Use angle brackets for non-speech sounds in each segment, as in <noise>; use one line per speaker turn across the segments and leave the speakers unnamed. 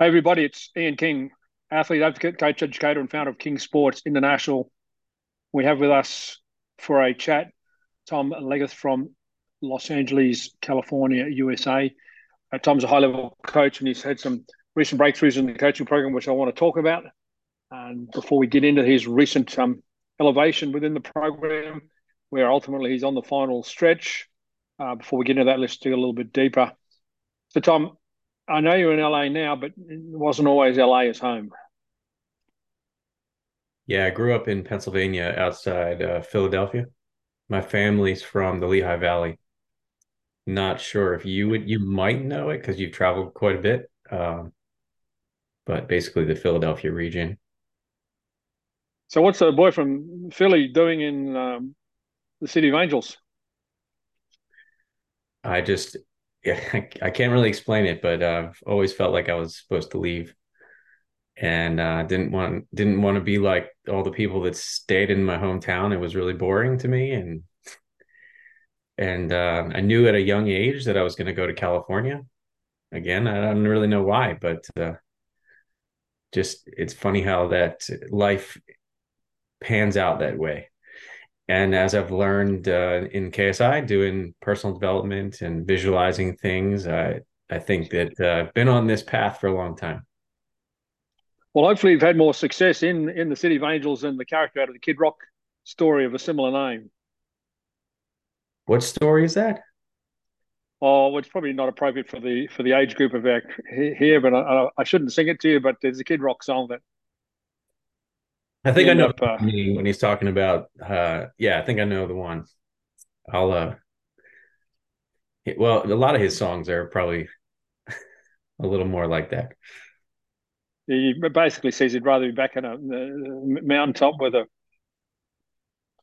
Hey, everybody, it's Ian King, athlete, advocate, coach, educator, and founder of King Sports International. We have with us for a chat Tom Legath from Los Angeles, California, USA. Uh, Tom's a high level coach and he's had some recent breakthroughs in the coaching program, which I want to talk about. And before we get into his recent um, elevation within the program, where ultimately he's on the final stretch, uh, before we get into that, let's dig a little bit deeper. So, Tom, I know you're in LA now, but it wasn't always LA as home.
Yeah, I grew up in Pennsylvania outside uh, Philadelphia. My family's from the Lehigh Valley. Not sure if you would, you might know it because you've traveled quite a bit. Um, but basically the Philadelphia region.
So, what's a boy from Philly doing in um, the City of Angels?
I just yeah, <laughs> I can't really explain it, but uh, I've always felt like I was supposed to leave, and uh, didn't want didn't want to be like all the people that stayed in my hometown. It was really boring to me, and and uh, I knew at a young age that I was going to go to California. Again, I don't really know why, but uh, just it's funny how that life pans out that way and as I've learned uh, in KSI, doing personal development and visualizing things, I I think that uh, I've been on this path for a long time.
Well, hopefully, you've had more success in in the City of Angels and the character out of the Kid Rock story of a similar name.
What story is that?
Oh, it's probably not appropriate for the for the age group of our here, but I, I shouldn't sing it to you. But there's a Kid Rock song that
I think I know up, uh, when he's talking about. Uh, yeah, I think I know the one. I'll. uh Well, a lot of his songs are probably <laughs> a little more like that.
He basically says he'd rather be back on a, a mountaintop with a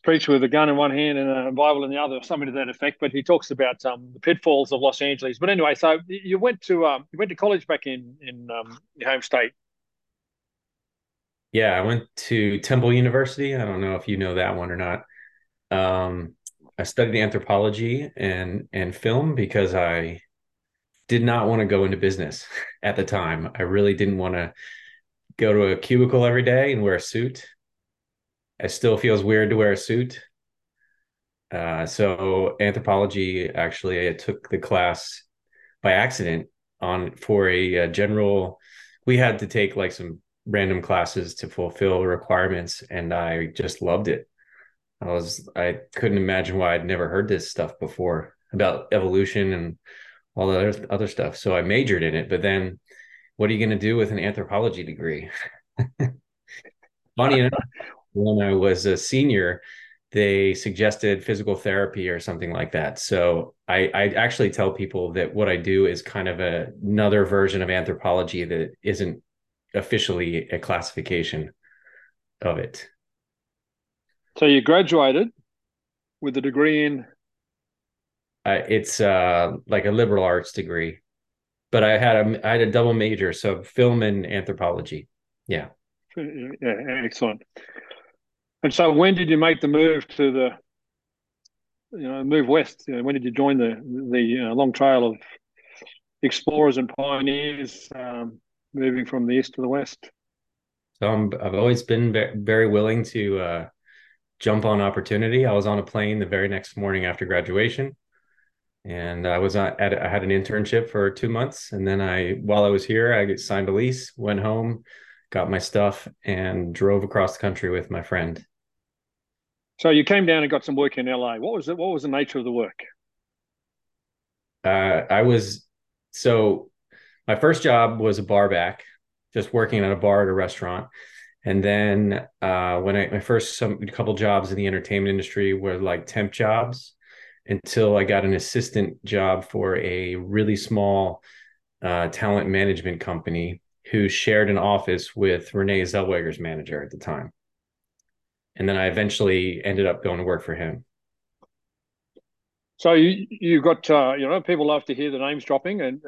preacher with a gun in one hand and a Bible in the other, or something to that effect. But he talks about um, the pitfalls of Los Angeles. But anyway, so you went to um, you went to college back in in um, your home state.
Yeah, I went to Temple University. I don't know if you know that one or not. Um, I studied anthropology and and film because I did not want to go into business <laughs> at the time. I really didn't want to go to a cubicle every day and wear a suit. It still feels weird to wear a suit. Uh, so anthropology, actually, I took the class by accident on for a, a general. We had to take like some random classes to fulfill requirements and I just loved it. I was I couldn't imagine why I'd never heard this stuff before about evolution and all the other, other stuff. So I majored in it, but then what are you going to do with an anthropology degree? <laughs> Funny <laughs> enough, when I was a senior, they suggested physical therapy or something like that. So I, I actually tell people that what I do is kind of a, another version of anthropology that isn't officially a classification of it.
So you graduated with a degree in?
Uh, it's uh, like a liberal arts degree, but I had a I had a double major, so film and anthropology. Yeah.
Yeah, excellent. And so, when did you make the move to the, you know, move west? You know, when did you join the the uh, long trail of explorers and pioneers um, moving from the east to the west?
So I'm, I've always been very willing to uh, jump on opportunity. I was on a plane the very next morning after graduation, and I was at I had an internship for two months, and then I while I was here, I signed a lease, went home, got my stuff, and drove across the country with my friend.
So you came down and got some work in LA. What was it? What was the nature of the work?
Uh, I was so my first job was a bar back, just working at a bar at a restaurant. And then uh, when I my first some couple jobs in the entertainment industry were like temp jobs until I got an assistant job for a really small uh, talent management company who shared an office with Renee Zellweger's manager at the time. And then I eventually ended up going to work for him.
So you you got uh, you know people love to hear the names dropping, and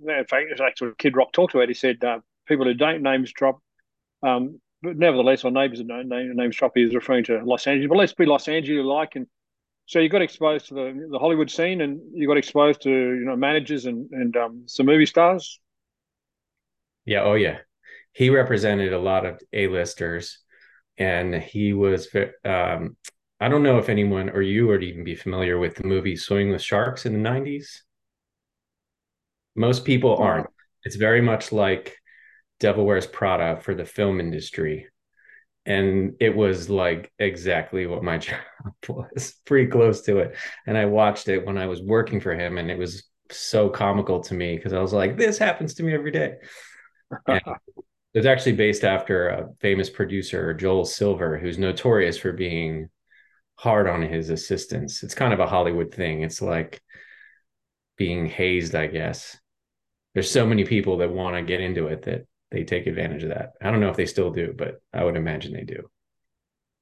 in fact, what Kid Rock talked about. He said uh, people who don't names drop, um, but nevertheless, on neighbours name, names drop, he's referring to Los Angeles. But let's be Los Angeles like, and so you got exposed to the, the Hollywood scene, and you got exposed to you know managers and and um, some movie stars.
Yeah. Oh, yeah. He represented a lot of A-listers, and he was. Um, I don't know if anyone or you would even be familiar with the movie Swimming with Sharks in the '90s. Most people aren't. It's very much like Devil Wears Prada for the film industry. And it was like exactly what my <laughs> job was, pretty close to it. And I watched it when I was working for him, and it was so comical to me because I was like, this happens to me every day. <laughs> it was actually based after a famous producer, Joel Silver, who's notorious for being hard on his assistants. It's kind of a Hollywood thing. It's like being hazed, I guess. There's so many people that want to get into it that they take advantage of that. I don't know if they still do, but I would imagine they do.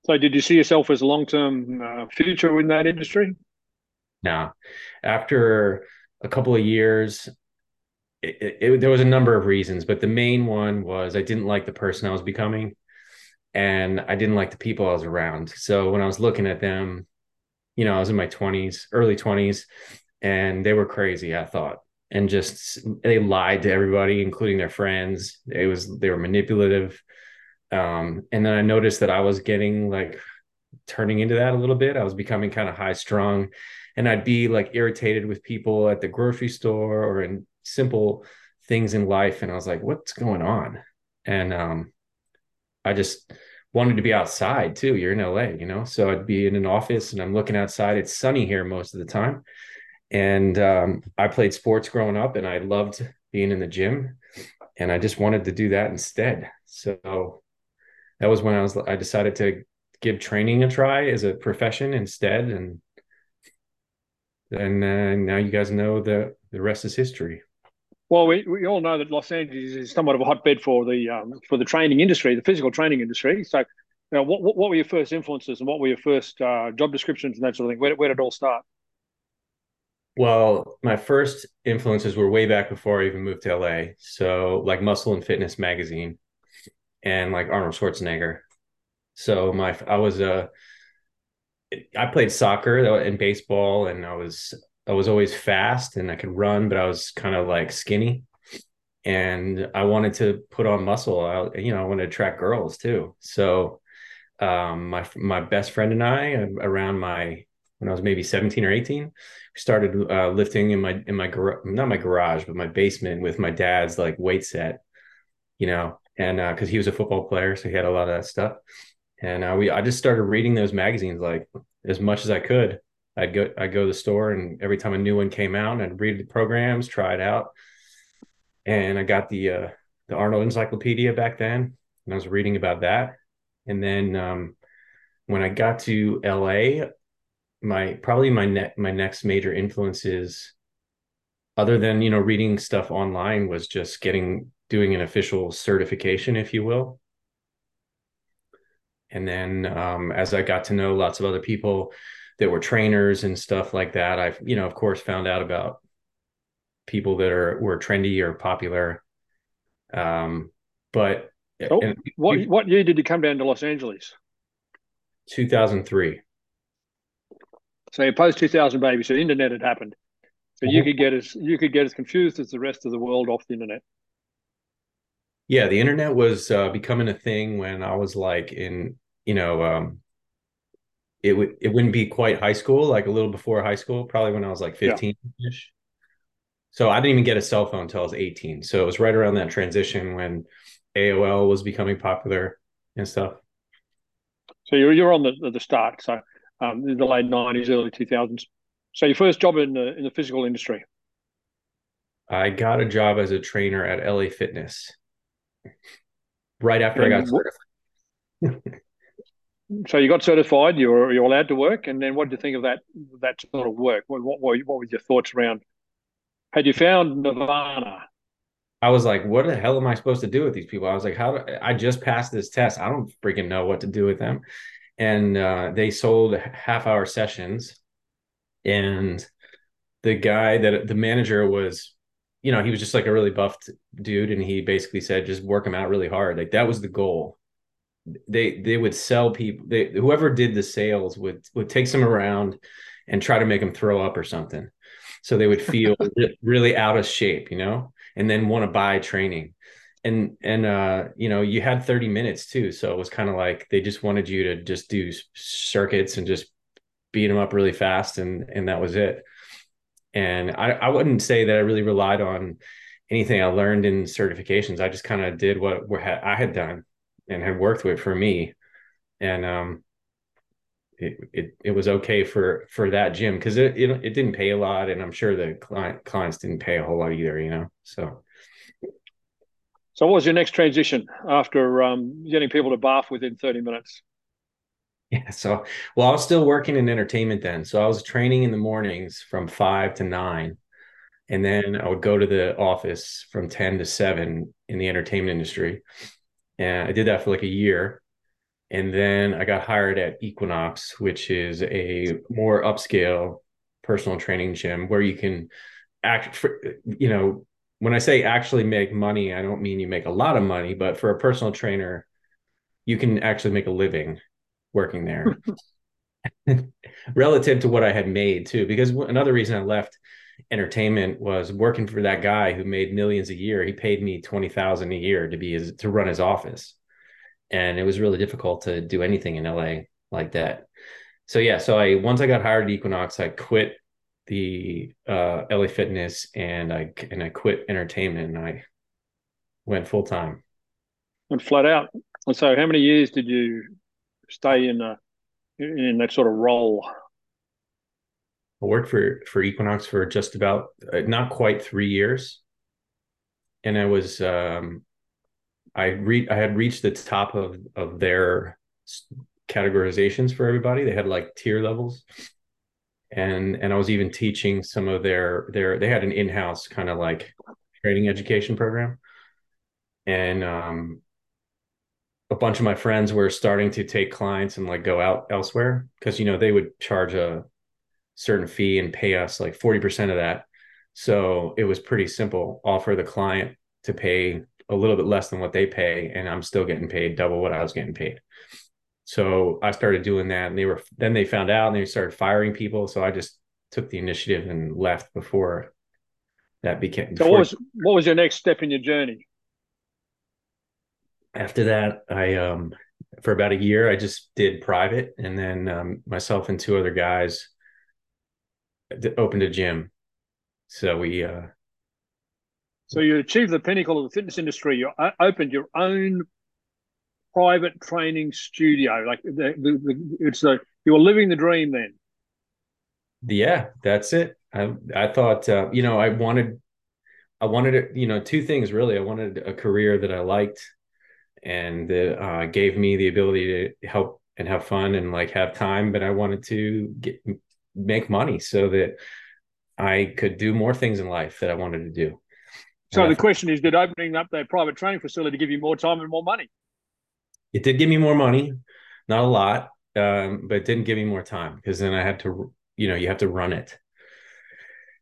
So, did you see yourself as a long term uh, future in that industry?
No. After a couple of years, it, it, it, there was a number of reasons, but the main one was I didn't like the person I was becoming, and I didn't like the people I was around. So when I was looking at them, you know, I was in my twenties, early twenties, and they were crazy. I thought, and just they lied to everybody, including their friends. It was they were manipulative. Um, and then I noticed that I was getting like turning into that a little bit. I was becoming kind of high strung, and I'd be like irritated with people at the grocery store or in simple things in life. And I was like, what's going on? And um, I just wanted to be outside too. You're in LA, you know, so I'd be in an office and I'm looking outside. It's sunny here most of the time and um, I played sports growing up, and I loved being in the gym, and I just wanted to do that instead. So that was when I was I decided to give training a try as a profession instead, and and uh, now you guys know the the rest is history.
Well, we, we all know that Los Angeles is somewhat of a hotbed for the um, for the training industry, the physical training industry. So, you know, what what were your first influences and what were your first uh, job descriptions and that sort of thing? Where, where did it all start?
Well, my first influences were way back before I even moved to LA. So, like Muscle and Fitness magazine and like Arnold Schwarzenegger. So, my I was a uh, played soccer and baseball and I was I was always fast and I could run, but I was kind of like skinny. And I wanted to put on muscle. I, you know, I wanted to attract girls too. So, um, my my best friend and I, around my when I was maybe 17 or 18. Started uh, lifting in my in my garage, not my garage, but my basement with my dad's like weight set, you know, and because uh, he was a football player, so he had a lot of that stuff. And uh, we, I just started reading those magazines like as much as I could. I'd go, I'd go to the store, and every time a new one came out, I'd read the programs, try it out. And I got the uh, the Arnold Encyclopedia back then, and I was reading about that. And then um, when I got to LA, my probably my net my next major influences other than you know reading stuff online was just getting doing an official certification if you will. And then um, as i got to know lots of other people that were trainers and stuff like that i've you know of course found out about people that are were trendy or popular. Um but
oh, what what year did you come down to los angeles?
2003
so post 2000 baby, so the internet had happened. So you could get as you could get as confused as the rest of the world off the internet.
Yeah, the internet was uh, becoming a thing when I was like in, you know, um, it would it wouldn't be quite high school, like a little before high school, probably when I was like 15 ish. So I didn't even get a cell phone until I was 18. So it was right around that transition when AOL was becoming popular and stuff.
So you're you're on the the start. So um, in the late nineties, early two thousands. So your first job in the in the physical industry?
I got a job as a trainer at LA Fitness right after and I got certified.
so you got certified. You're you're allowed to work, and then what did you think of that that sort of work? What what what, what were your thoughts around? Had you found Nirvana?
I was like, what the hell am I supposed to do with these people? I was like, how do I just passed this test? I don't freaking know what to do with them and uh, they sold half hour sessions. And the guy that the manager was you know he was just like a really buffed dude and he basically said just work them out really hard. Like that was the goal. They they would sell people they whoever did the sales would would take some around and try to make them throw up or something. So they would feel <laughs> really out of shape you know? And then want to buy training and and uh you know you had 30 minutes too so it was kind of like they just wanted you to just do circuits and just beat them up really fast and and that was it. And i i wouldn't say that i really relied on anything i learned in certifications. I just kind of did what, what i had done and had worked with for me. And um it, it, it was okay for for that gym because it, it it didn't pay a lot and i'm sure the client clients didn't pay a whole lot either you know so
so, what was your next transition after um, getting people to bath within 30 minutes?
Yeah. So, well, I was still working in entertainment then. So, I was training in the mornings from five to nine. And then I would go to the office from 10 to seven in the entertainment industry. And I did that for like a year. And then I got hired at Equinox, which is a more upscale personal training gym where you can act, for, you know, when I say actually make money, I don't mean you make a lot of money, but for a personal trainer, you can actually make a living working there <laughs> <laughs> relative to what I had made too. Because another reason I left entertainment was working for that guy who made millions a year. He paid me 20,000 a year to be his, to run his office. And it was really difficult to do anything in LA like that. So yeah, so I once I got hired at Equinox, I quit the uh, LA Fitness and I and I quit entertainment and I went full time.
Went flat out. And so, how many years did you stay in a, in that sort of role?
I worked for for Equinox for just about uh, not quite three years, and I was um, I re- I had reached the top of of their categorizations for everybody. They had like tier levels and and I was even teaching some of their their they had an in-house kind of like training education program. And um a bunch of my friends were starting to take clients and like go out elsewhere because you know they would charge a certain fee and pay us like 40% of that. So it was pretty simple. Offer the client to pay a little bit less than what they pay and i'm still getting paid double what i was getting paid so I started doing that, and they were then they found out and they started firing people. So I just took the initiative and left before that became.
So what was what was your next step in your journey?
After that, I um for about a year I just did private, and then um, myself and two other guys opened a gym. So we. uh
So you achieved the pinnacle of the fitness industry. You opened your own private training studio. Like the, the, the, it's a you were living the dream then.
Yeah, that's it. I I thought uh, you know I wanted I wanted you know two things really. I wanted a career that I liked and that uh, gave me the ability to help and have fun and like have time. But I wanted to get make money so that I could do more things in life that I wanted to do.
So the question is, did opening up that private training facility give you more time and more money?
It did give me more money, not a lot, um, but it didn't give me more time because then I had to, you know, you have to run it.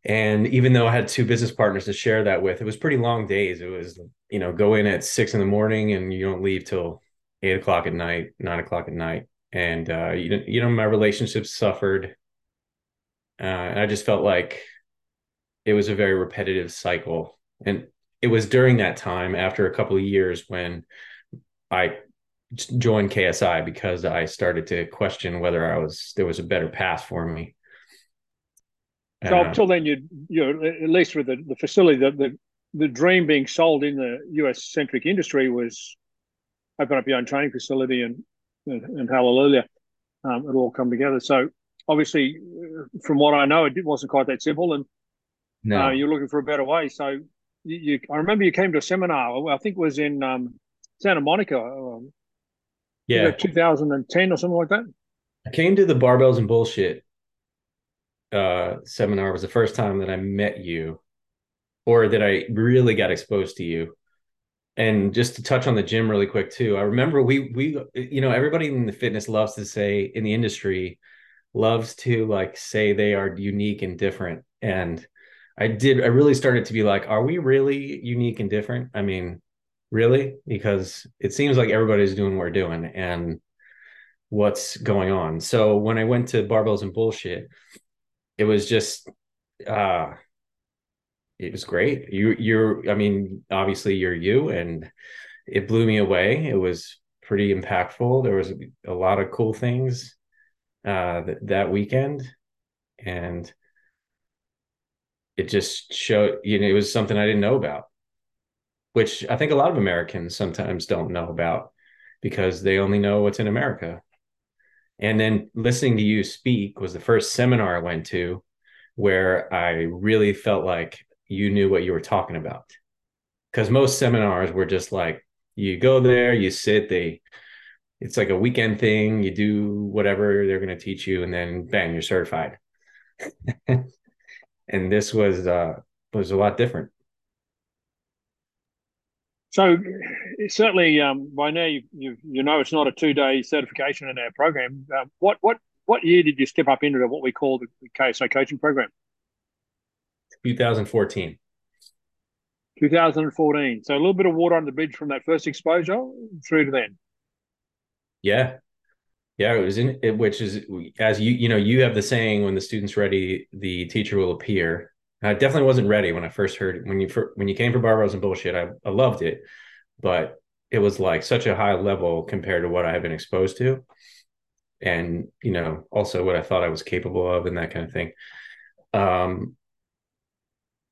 And even though I had two business partners to share that with, it was pretty long days. It was, you know, go in at six in the morning and you don't leave till eight o'clock at night, nine o'clock at night. And, uh, you, you know, my relationships suffered. Uh, and I just felt like it was a very repetitive cycle. And it was during that time, after a couple of years, when I join KSI because I started to question whether I was there was a better path for me.
So uh, until then, you you at least with the, the facility, the, the the dream being sold in the US centric industry was open up your own training facility and and, and hallelujah, um, it all come together. So obviously, from what I know, it wasn't quite that simple, and no. uh, you're looking for a better way. So you, you, I remember you came to a seminar. I think it was in um, Santa Monica. Um,
yeah,
2010 or something like that.
I came to the barbells and bullshit uh, seminar. It was the first time that I met you, or that I really got exposed to you. And just to touch on the gym really quick too, I remember we we you know everybody in the fitness loves to say in the industry loves to like say they are unique and different and I did I really started to be like are we really unique and different? I mean, really because it seems like everybody's doing what we're doing and what's going on so when i went to barbells and bullshit it was just uh it was great. You you're I mean, obviously you're you and it blew me away. It was pretty impactful. There was a, lot of cool things uh th- that weekend and it just showed you know it was something I didn't know about which I think a lot of Americans sometimes don't know about because they only know what's in America. And then listening to you speak was the first seminar I went to where I really felt like you knew what you were talking about. Because most seminars were just like, you go there, you sit, they, it's like a weekend thing, you do whatever they're going to teach you, and then bang, you're certified. <laughs> and this was, uh, was a lot different.
So certainly, um, by now you, you, you know it's not a two day certification in our program. Uh, what what what year did you step up into what we call the, KSI coaching program?
2014.
2014. So a little bit of water on the bridge from that first exposure through to then.
Yeah, yeah, it was in it, which is as you you know you have the saying when the student's ready, the teacher will appear. I definitely wasn't ready when I first heard when you when you came for barbells and bullshit. I, I loved it, but it was like such a high level compared to what I had been exposed to, and you know also what I thought I was capable of and that kind of thing. Um,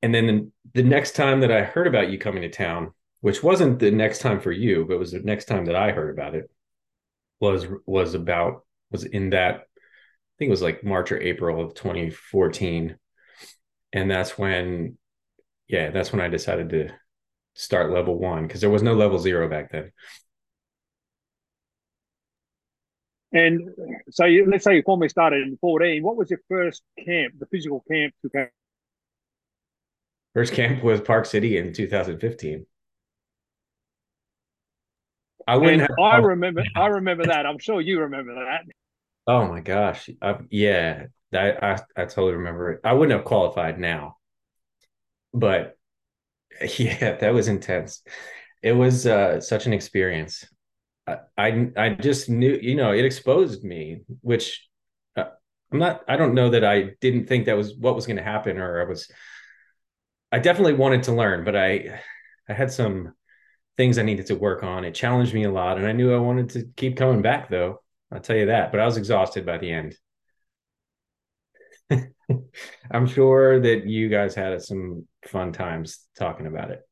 and then the, the next time that I heard about you coming to town, which wasn't the next time for you, but was the next time that I heard about it, was was about was in that I think it was like March or April of 2014 and that's when yeah that's when i decided to start level one because there was no level zero back then.
And so you, let's say you formally started in 14 what was your first camp the physical camp
first camp was park city in 2015
i wouldn't have, i remember i remember that. I'm sure you remember that.
Oh my gosh. I, yeah I, I, totally remember it. I wouldn't have qualified now, but <laughs> yeah, that was intense. It was uh, such an experience. I, I, I just knew, you know, it exposed me, which uh, I'm not. I don't know that I didn't think that was what was going to happen, or I was. I definitely wanted to learn, but I, I had some things I needed to work on. It challenged me a lot, and I knew I wanted to keep coming back, though. I'll tell you that. But I was exhausted by the end. <laughs> I'm sure that you guys had some fun times talking about it.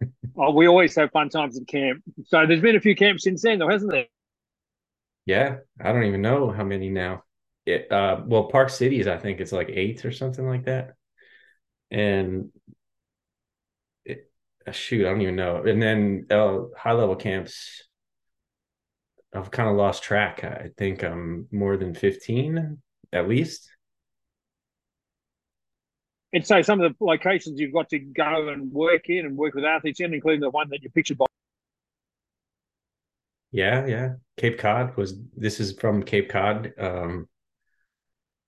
<laughs>
oh, we always have fun times in camp. So there's been a few camps since then, though, hasn't there?
Yeah, I don't even know how many now. It, uh, well, Park Cities, I think it's like eight or something like that. And it, uh, shoot, I don't even know. And then uh, high level camps, I've kind of lost track. I think I'm more than 15 at least
and so some of the locations you've got to go and work in and work with athletes in, including the one that you pictured by.
Yeah, yeah. Cape Cod was this is from Cape Cod. Um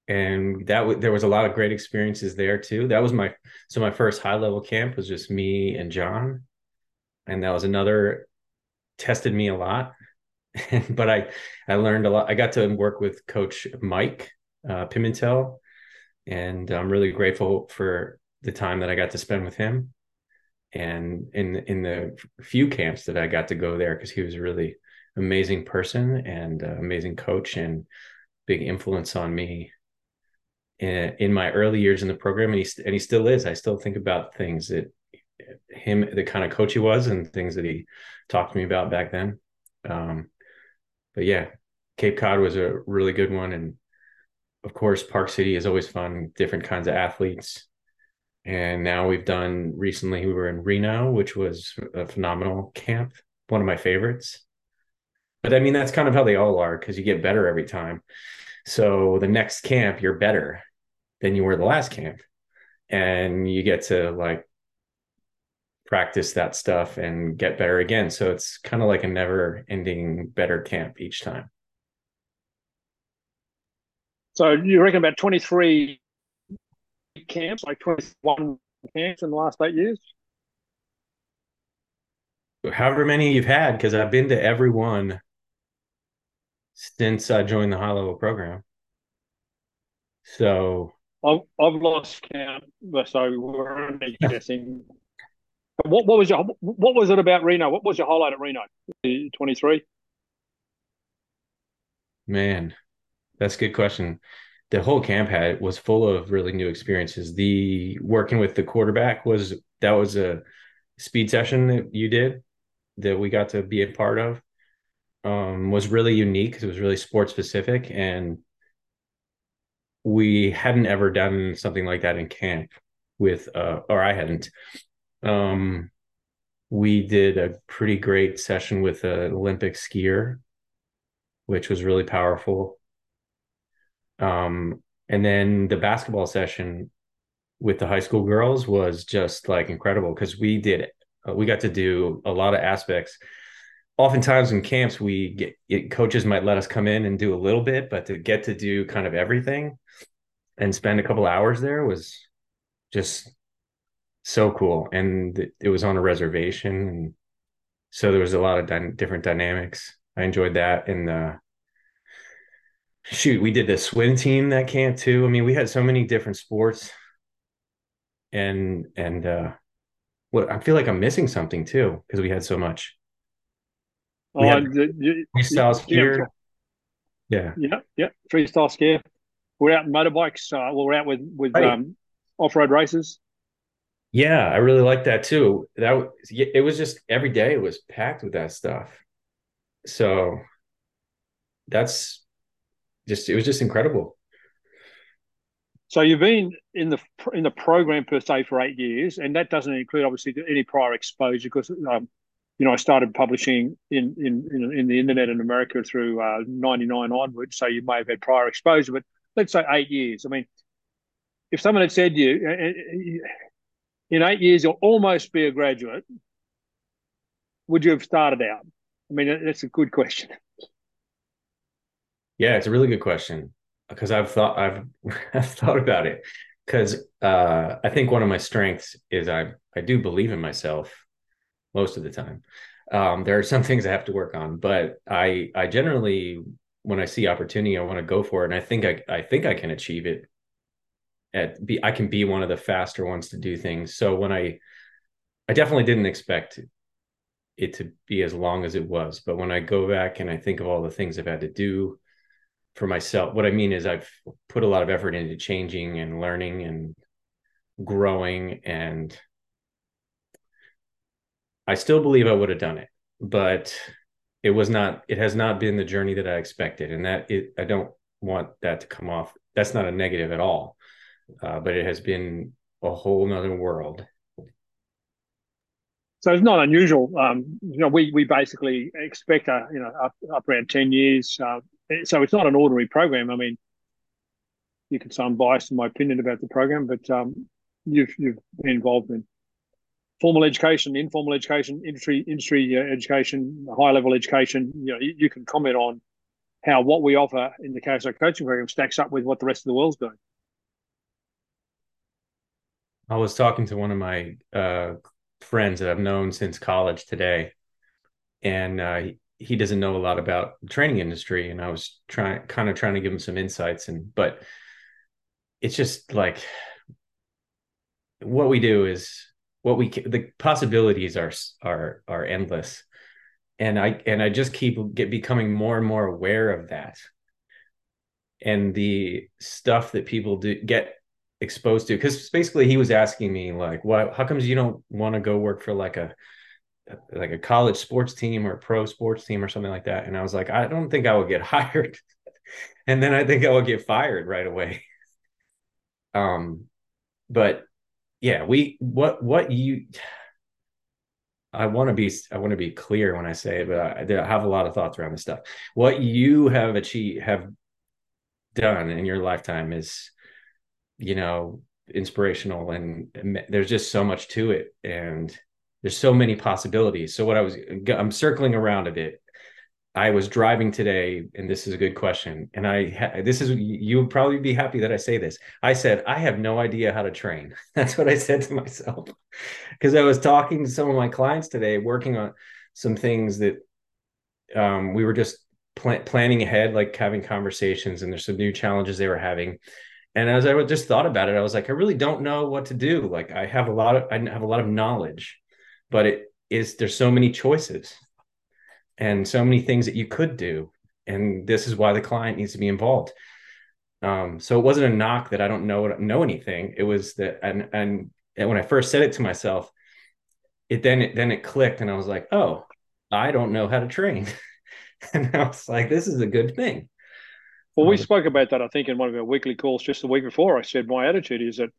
and that w- there was a lot of great experiences there too. That was my so my first high level camp was just me and John. And that was another tested me a lot. <laughs> but I I learned a lot. I got to work with coach Mike uh, Pimentel and I'm really grateful for the time that I got to spend with him and in in the few camps that I got to go there because he was a really amazing person and uh, amazing coach and big influence on me in, in my early years in the program. And he and he still is. I still think about things that him the kind of coach he was and things that he talked to me about back then. Um, but yeah Cape Cod was a really good one and of course, Park City is always fun, different kinds of athletes. And now we've done recently, we were in Reno, which was a phenomenal camp, one of my favorites. But I mean, that's kind of how they all are because you get better every time. So the next camp, you're better than you were the last camp. And you get to like practice that stuff and get better again. So it's kind of like a never ending better camp each time.
So you reckon about 23 camps, like 21 camps in the last eight years?
However many you've had, because I've been to every one since I joined the high level program. So
I've, I've lost count, so we're only guessing. What, what was your what was it about Reno? What was your highlight at Reno? Twenty three.
Man, that's a good question. The whole camp had was full of really new experiences. The working with the quarterback was that was a speed session that you did that we got to be a part of. Um, was really unique it was really sports specific and we hadn't ever done something like that in camp with uh or I hadn't. Um we did a pretty great session with an Olympic skier, which was really powerful. Um, and then the basketball session with the high school girls was just like incredible because we did uh, we got to do a lot of aspects. Oftentimes in camps we get it, coaches might let us come in and do a little bit but to get to do kind of everything and spend a couple hours there was just so cool. And it was on a reservation and so there was a lot of dy- different dynamics. I enjoyed that and the shoot we did the swim team that camp too. I mean we had so many different sports. And and uh what i feel like i'm missing something too because we had so much. We
oh,
had
the,
freestyle skier.
Yeah. Yeah yeah freestyle skier. We're out in motorbikes uh, we're out with with right. um, off-road races.
Yeah i really like that too. That it was just every day it was packed with that stuff. So that's just it was just incredible
so you've been in the in the program per se for eight years, and that doesn't include obviously any prior exposure because um, you know I started publishing in in in the internet in America through uh, '99 onwards. So you may have had prior exposure, but let's say eight years. I mean, if someone had said to you uh, uh, in eight years you'll almost be a graduate, would you have started out? I mean, that's a good question.
Yeah, it's a really good question because I've thought I've <laughs> I've thought about it because uh, I think one of my strengths is I I do believe in myself most of the time. Um, there are some things I have to work on, but I I generally when I see opportunity I want to go for it, and I think I I think I can achieve it. At be I can be one of the faster ones to do things. So when I I definitely didn't expect it to be as long as it was, but when I go back and I think of all the things I've had to do for myself. What I mean is I've put a lot of effort into changing and learning and growing and I still believe I would have done it, but it was not it has not been the journey that I expected and that it I don't want that to come off. That's not a negative at all. Uh, but it has been a whole nother world.
So it's not unusual. Um, you know, we we basically expect a you know up, up around ten years uh, so it's not an ordinary program. I mean, you can say I'm biased in my opinion about the program, but um, you've you've been involved in formal education, informal education, industry industry uh, education, high level education. You know, you, you, can comment on how what we offer in the KSI coaching program stacks up with what the rest of the world's doing.
I was talking to one of my uh, friends that I've known since college today, and uh, he doesn't know a lot about the training industry and i was trying kind of trying to give him some insights and but it's just like what we do is what we the possibilities are are are endless. And i and i just keep get becoming more and more aware of that. And the stuff that people do get exposed to because basically he was asking me like why how comes you don't want to go work for like a like a college sports team or a pro sports team or something like that. And I was like, I don't think I will get <laughs> hired. and then I think I will get fired right away. <laughs> Um, but yeah, we what what you I want to be I want to be clear when I say it, but I, I have a lot of thoughts around this stuff. What you have achieved have done in your lifetime is, you know, inspirational, and there's just so much to it, and there's so many possibilities. So what I was I'm circling around a bit. I was driving today, and this is a good question. And I this is you would probably be happy that I say this. I said I have no idea how to train. <laughs> That's what I said to myself <laughs> because I was talking to some of my clients today, working on some things that um, we were just pl- planning ahead, like having conversations, and there's some new challenges they were having. And as I just thought about it, I was like, I really don't know what to do. Like I have a lot of I have a lot of knowledge, but it is there's so many choices and so many things that you could do. And this is why the client needs to be involved. Um, so it wasn't a knock that I don't know know anything. It was that and and, and when I first said it to myself, it then it then it clicked and I was like, oh, I don't know how to train. <laughs> and I was like, this is a good thing.
Well, we um, spoke about that, I think, in one of our weekly calls just the week before. I said my attitude is that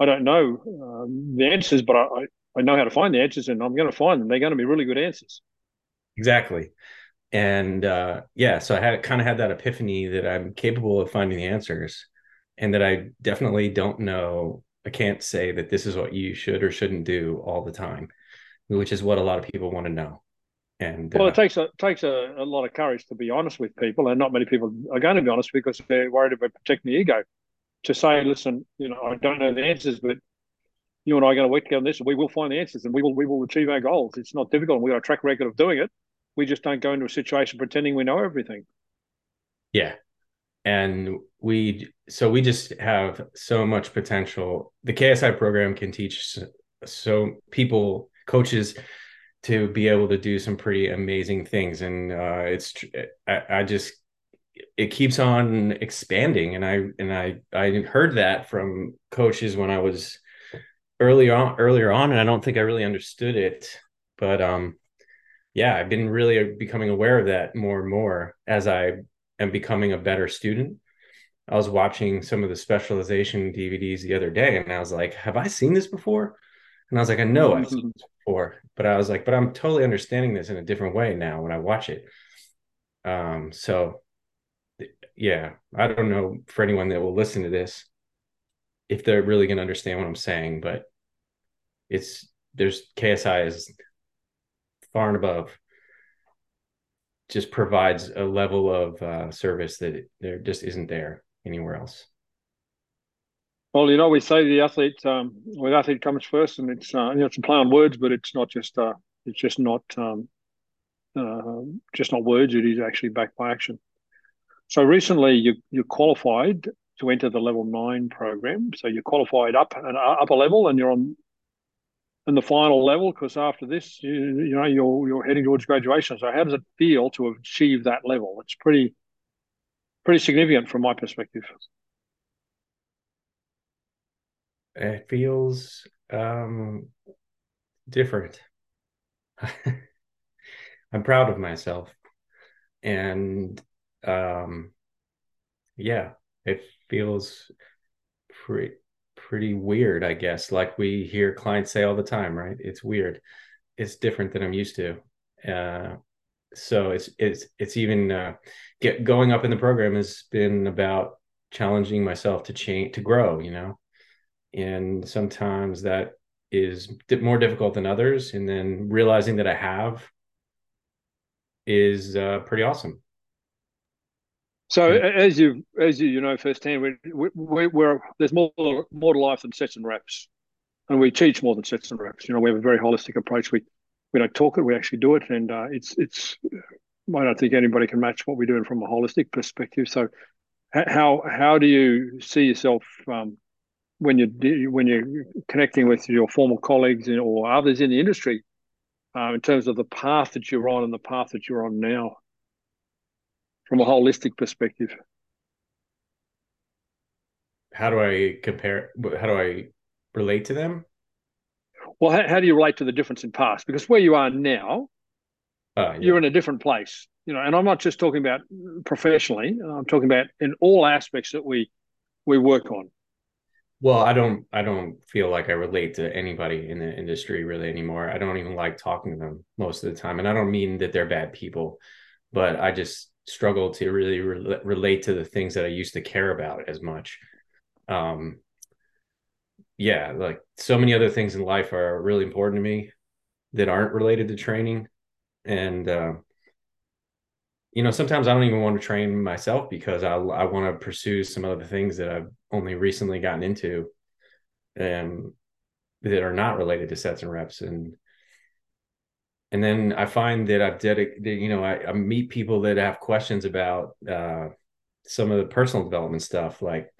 I don't know um, the answers, but I, I know how to find the answers, and I'm going to find them. They're going to be really good answers.
Exactly, and uh, yeah, so I had kind of had that epiphany that I'm capable of finding the answers, and that I definitely don't know. I can't say that this is what you should or shouldn't do all the time, which is what a lot of people want to know. And
well, uh, it takes a takes a, a, lot of courage to be honest with people, and not many people are going to be honest because they're worried about protecting the ego. To say, listen, you know, I don't know the answers, but you and I are going to work together on this, and we will find the answers, and we will we will achieve our goals. It's not difficult, and we've got a track record of doing it. We just don't go into a situation pretending we know everything.
Yeah, and we so we just have so much potential. The KSI program can teach so people, coaches to be able to do some pretty amazing things and uh, it's I, I, just it keeps on expanding and i and i i heard that from coaches when i was earlier on earlier on and i don't think i really understood it but um yeah i've been really becoming aware of that more and more as i am becoming a better student. I was watching some of the specialization dvds the other day and i was like have i seen this before? And I was like, I know I've seen this before, but I was like, but I'm totally understanding this in a different way now when I watch it. Um, so yeah, I don't know for anyone that will listen to this if they're really going to understand what I'm saying, but it's there's KSI is far and above just provides a level of uh, service that there just isn't there anywhere else.
Well, you know, we say the athlete, um, well, the athlete comes first, and it's uh, you know it's a play on words, but it's not just uh, it's just not um, uh, just not words. It is actually backed by action. So recently, you you qualified to enter the level nine program. So you qualified up and uh, up a level, and you're on in the final level because after this, you, you know, you're you're heading towards graduation. So how does it feel to achieve that level? It's pretty pretty significant from my perspective
it feels um, different. <laughs> I'm proud of myself. And um, yeah, it feels pretty pretty weird, I guess. Like we hear clients say all the time, right? It's weird. It's different than I'm used to. Uh, so it's it's it's even uh, get going up in the program has been about challenging myself to change to grow. You know, and sometimes that is more difficult than others and then realizing that i have is uh, pretty awesome
so yeah. as you as you you know firsthand we, we, we're there's more more to life than sets and reps. And we teach more than sets and reps. You know we have a very holistic approach. We we don't talk it we actually do it. And uh, it's it's i don't think anybody can match what we're doing from a holistic perspective. So how how do you see yourself um, when you when you're connecting with your former colleagues or others in the industry uh, in terms of the path that you're on and the path that you're on now from a holistic perspective
how do i compare how do i relate to them
well how, how do you relate to the difference in past because where you are now uh, yeah. you're in a different place you know and i'm not just talking about professionally i'm talking about in all aspects that we we work on
well, I don't I don't feel like I relate to anybody in the industry really anymore. I don't even like talking to them most of the time. And I don't mean that they're bad people, but I just struggle to really re- relate to the things that I used to care about as much. Um yeah, like so many other things in life are really important to me that aren't related to training and uh you know, sometimes I don't even want to train myself because I I want to pursue some other things that I've only recently gotten into, and that are not related to sets and reps and and then I find that I've dedicated, you know, I, I, meet people that have questions about uh, some of the personal development stuff, like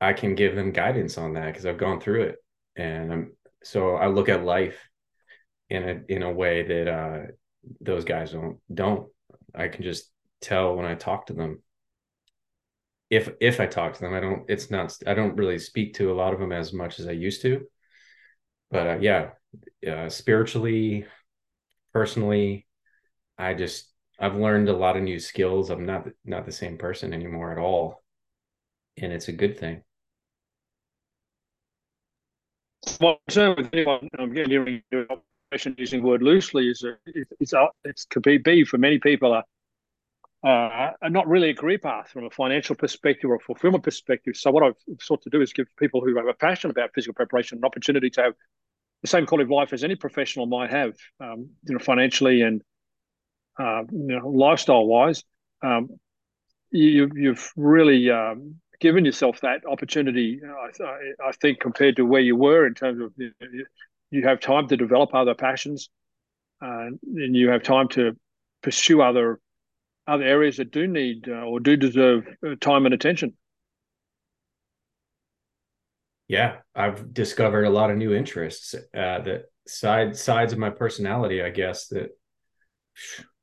I can give them guidance on that because I've gone through it, and I'm so I look at life in a in a way that uh, those guys don't don't. I can just tell when I talk to them. If if I talk to them, I don't. It's not. I don't really speak to a lot of them as much as I used to. But uh, yeah, uh, spiritually, personally, I just I've learned a lot of new skills. I'm not not the same person anymore at all, and it's a good thing.
My concern with anyone I'm getting using the word loosely is that it's it's could be, be for many people a, uh, not really a career path from a financial perspective or a fulfillment perspective. So what I've sought to do is give people who have a passion about physical preparation an opportunity to have the same quality of life as any professional might have, um, you know, financially and uh, you know, lifestyle wise. Um, you, you've really um, given yourself that opportunity. I, I, think compared to where you were in terms of you, you have time to develop other passions, uh, and you have time to pursue other other areas that do need uh, or do deserve uh, time and attention.
Yeah, I've discovered a lot of new interests uh, that side sides of my personality, I guess that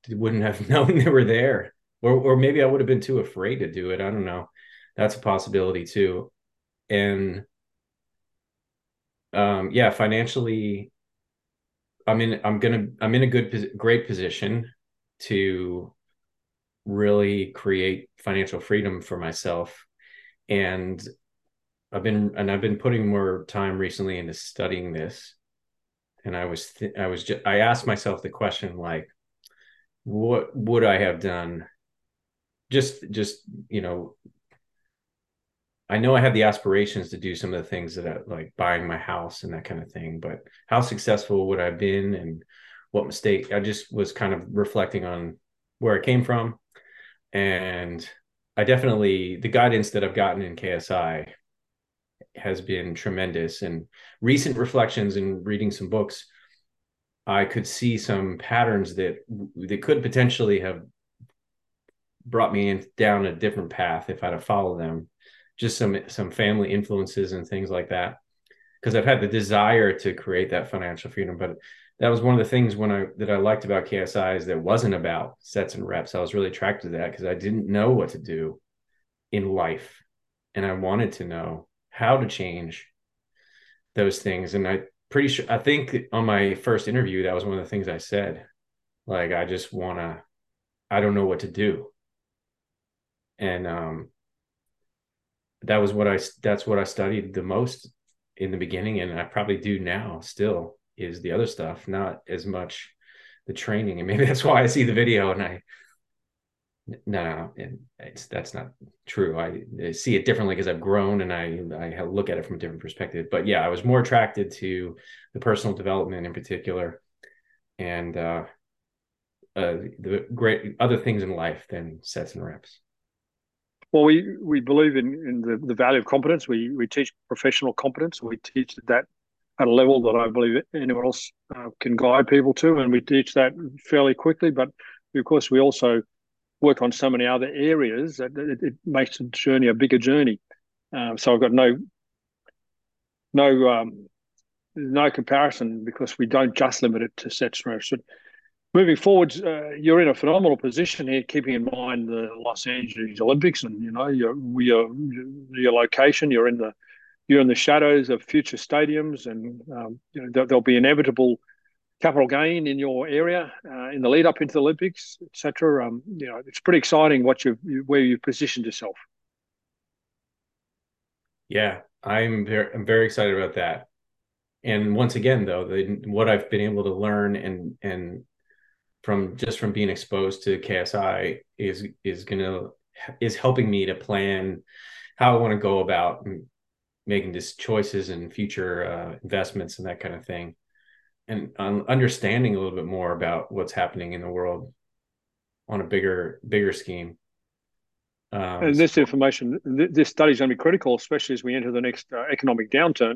wouldn't have <laughs> known they were there, or or maybe I would have been too afraid to do it. I don't know. That's a possibility too. And um yeah financially i'm in i'm gonna i'm in a good great position to really create financial freedom for myself. And i've been and i've been putting more time recently into studying this and i was th- i was just i asked myself the question like what would i have done just just you know I know I had the aspirations to do some of the things that I, like buying my house and that kind of thing, but how successful would I have been and what mistake? I just was kind of reflecting on where I came from. And I definitely, the guidance that I've gotten in KSI has been tremendous. And recent reflections and reading some books, I could see some patterns that that could potentially have brought me in, down a different path if I'd have followed them. Just some some family influences and things like that. Because I've had the desire to create that financial freedom but that was one of the things when I that I liked about KSI is that wasn't about sets and reps. I was really attracted to that because I didn't know what to do in life. And I wanted to know how to change those things. And I pretty sure I think on my first interview that was one of the things I said. Like I just want to I don't know what to do. And um that was what I that's what I studied the most in the beginning, and I probably do now still is the other stuff, not as much the training. And maybe <laughs> that's why I see the video and I no, no, it's that's not true. I, I see it differently because I've grown and I I look at it from a different perspective. But yeah, I was more attracted to the personal development in particular, and uh, uh, the great other things in life than sets and reps.
Well, we, we believe in, in the, the value of competence. We, we teach professional competence. We teach that at a level that I believe anyone else uh, can guide people to, and we teach that fairly quickly. But of course, we also work on so many other areas that it, it makes the journey a bigger journey. Uh, so I've got no no um, no comparison because we don't just limit it to set stress moving forward, uh, you're in a phenomenal position here, keeping in mind the Los Angeles Olympics and you know your your your location. You're in the you're in the shadows of future stadiums, and um, you know, there'll be inevitable capital gain in your area uh, in the lead up into the Olympics, etc. Um, you know, it's pretty exciting what you've where you've positioned yourself.
Yeah, I'm very I'm very excited about that. And once again, though, the, what I've been able to learn and and from just from being exposed to KSI is is gonna is helping me to plan how I want to go about making these choices and future uh, investments and that kind of thing, and um, understanding a little bit more about what's happening in the world on a bigger bigger scheme.
Um, and this information, th- this study is going to be critical, especially as we enter the next uh, economic downturn.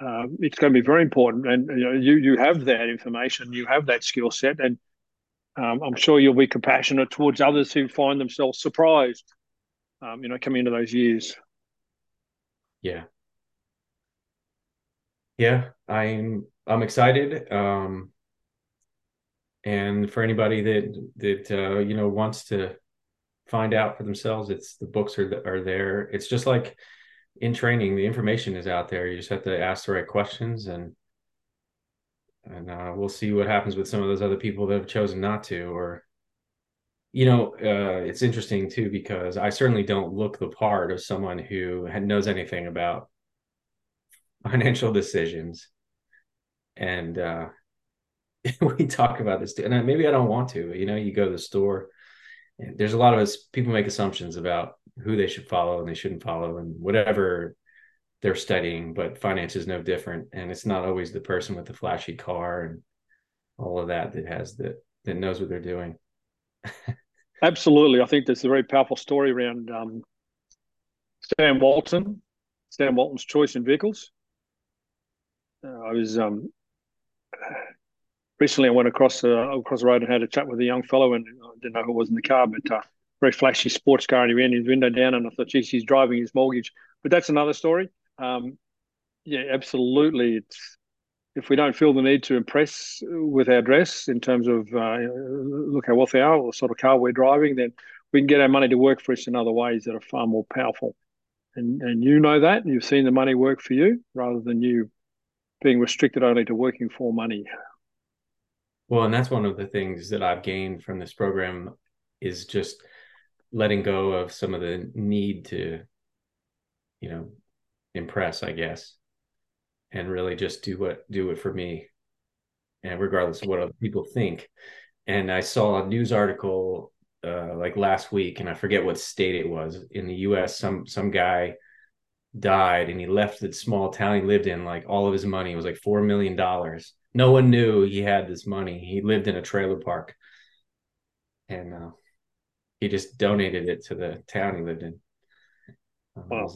Uh, it's going to be very important, and you know, you you have that information, you have that skill set, and um, I'm sure you'll be compassionate towards others who find themselves surprised, um, you know, coming into those years.
Yeah. Yeah, I'm I'm excited. Um, and for anybody that that uh, you know wants to find out for themselves, it's the books are are there. It's just like in training, the information is out there. You just have to ask the right questions, and and uh, we'll see what happens with some of those other people that have chosen not to. Or, you know, uh, it's interesting too because I certainly don't look the part of someone who knows anything about <laughs> financial decisions, and uh, <laughs> we talk about this too. And maybe I don't want to. You know, you go to the store. And there's a lot of us people make assumptions about who they should follow and they shouldn't follow and whatever they're studying but finance is no different and it's not always the person with the flashy car and all of that that has the that knows what they're doing <laughs>
absolutely i think there's a very powerful story around um, sam walton sam walton's choice in vehicles uh, i was um, recently i went across uh, across the road and had a chat with a young fellow and i didn't know who was in the car but uh, very flashy sports car, and he ran his window down, and I thought, geez, he's driving his mortgage. But that's another story. Um, yeah, absolutely. It's if we don't feel the need to impress with our dress in terms of uh, look how wealthy we are, or the sort of car we're driving, then we can get our money to work for us in other ways that are far more powerful. And and you know that you've seen the money work for you rather than you being restricted only to working for money.
Well, and that's one of the things that I've gained from this program is just letting go of some of the need to you know impress i guess and really just do what do it for me and regardless of what other people think and i saw a news article uh, like last week and i forget what state it was in the us some some guy died and he left the small town he lived in like all of his money it was like four million dollars no one knew he had this money he lived in a trailer park and uh, he just donated it to the town he lived in.
Um, wow.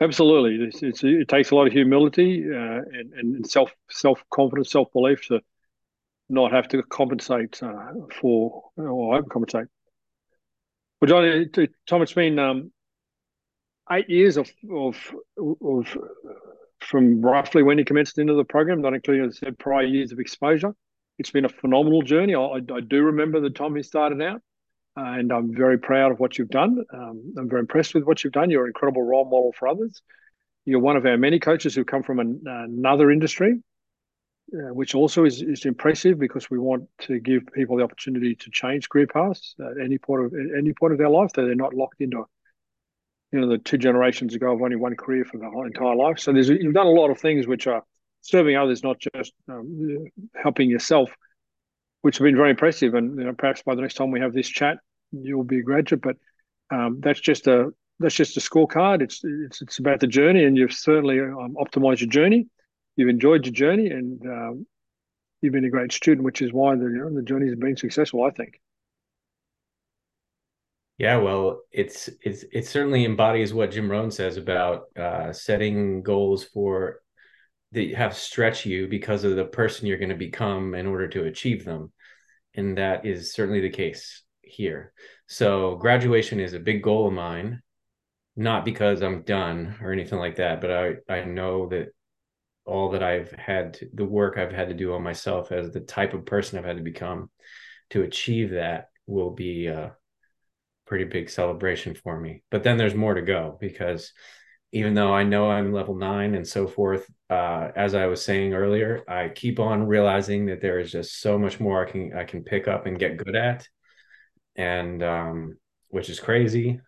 Absolutely, it's, it's, it takes a lot of humility uh, and, and self self confidence, self belief to not have to compensate uh, for or overcompensate. Well, John, Tom, it's been um, eight years of, of of from roughly when you commenced into the program, not including as I said prior years of exposure. It's been a phenomenal journey. I, I do remember the time he started out and I'm very proud of what you've done. Um, I'm very impressed with what you've done. You're an incredible role model for others. You're one of our many coaches who come from an, another industry, uh, which also is, is impressive because we want to give people the opportunity to change career paths at any point of any point of their life, they're not locked into, you know, the two generations ago of only one career for the whole entire life. So there's you've done a lot of things which are serving others, not just um, helping yourself which have been very impressive. And you know, perhaps by the next time we have this chat, you'll be a graduate. But um, that's just a that's just a scorecard. It's it's it's about the journey, and you've certainly um, optimized your journey. You've enjoyed your journey, and um, you've been a great student, which is why the you know, the journey has been successful. I think.
Yeah, well, it's it's it certainly embodies what Jim Rohn says about uh, setting goals for that have stretch you because of the person you're going to become in order to achieve them, and that is certainly the case here. So graduation is a big goal of mine, not because I'm done or anything like that, but I I know that all that I've had to, the work I've had to do on myself as the type of person I've had to become to achieve that will be a pretty big celebration for me. But then there's more to go because even though I know I'm level nine and so forth, uh, as I was saying earlier, I keep on realizing that there is just so much more I can I can pick up and get good at and um, which is crazy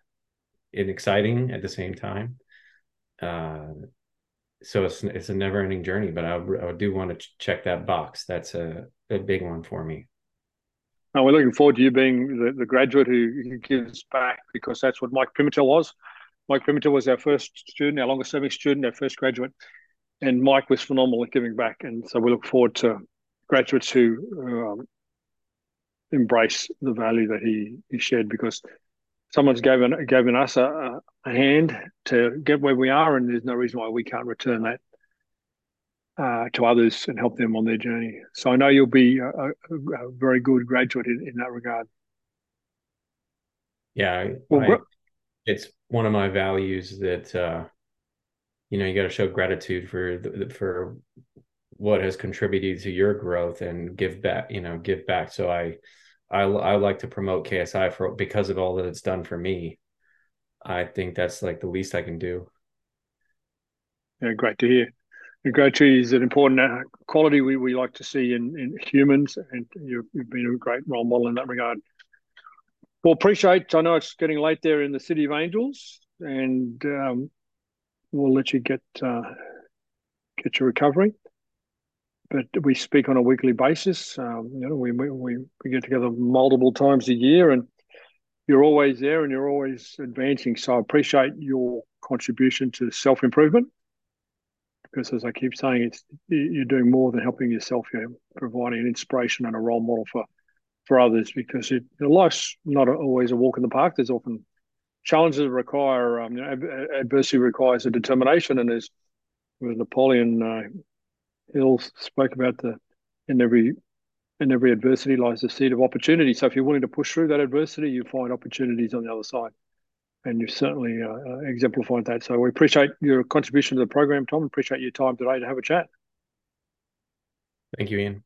and exciting at the same time. Uh, so it's it's a never ending journey, but I, I do want to ch- check that box. That's a, a big one for me.
And we're looking forward to you being the, the graduate who, gives back because that's what Mike Pimentel was. Mike Pimentel was our first student, our longest serving student, our first graduate. And Mike was phenomenal at giving back. And so we look forward to graduates who um, embrace the value that he, he shared because someone's given given us a, a hand to get where we are, and there's no reason why we can't return that uh, to others and help them on their journey. So I know you'll be a, a, a very good graduate in, in, that regard.
Yeah, well, I, it's one of my values that uh, you know you got to show gratitude for the, for what has contributed to your growth and give back you know give back so i i, I like to promote ksi for because of all that it's done for me i think that's like the least i can do
yeah great to hear gratitude is an important uh, quality we, we like to see in, in humans and you've, you've been a great role model in that regard well appreciate i know it's getting late there in the city of angels and um, we'll let you get uh, get your recovery but we speak on a weekly basis. Um, you know, we, we we get together multiple times a year, and you're always there, and you're always advancing. So I appreciate your contribution to self improvement, because as I keep saying, it's you're doing more than helping yourself. You're providing an inspiration and a role model for for others. Because it, life's not always a walk in the park. There's often challenges that require um, you know, adversity requires a determination, and as Napoleon. Uh, Hill spoke about the in every in every adversity lies the seed of opportunity. So if you're willing to push through that adversity, you find opportunities on the other side, and you've certainly uh, uh, exemplified that. So we appreciate your contribution to the program, Tom. Appreciate your time today to have a chat.
Thank you, Ian.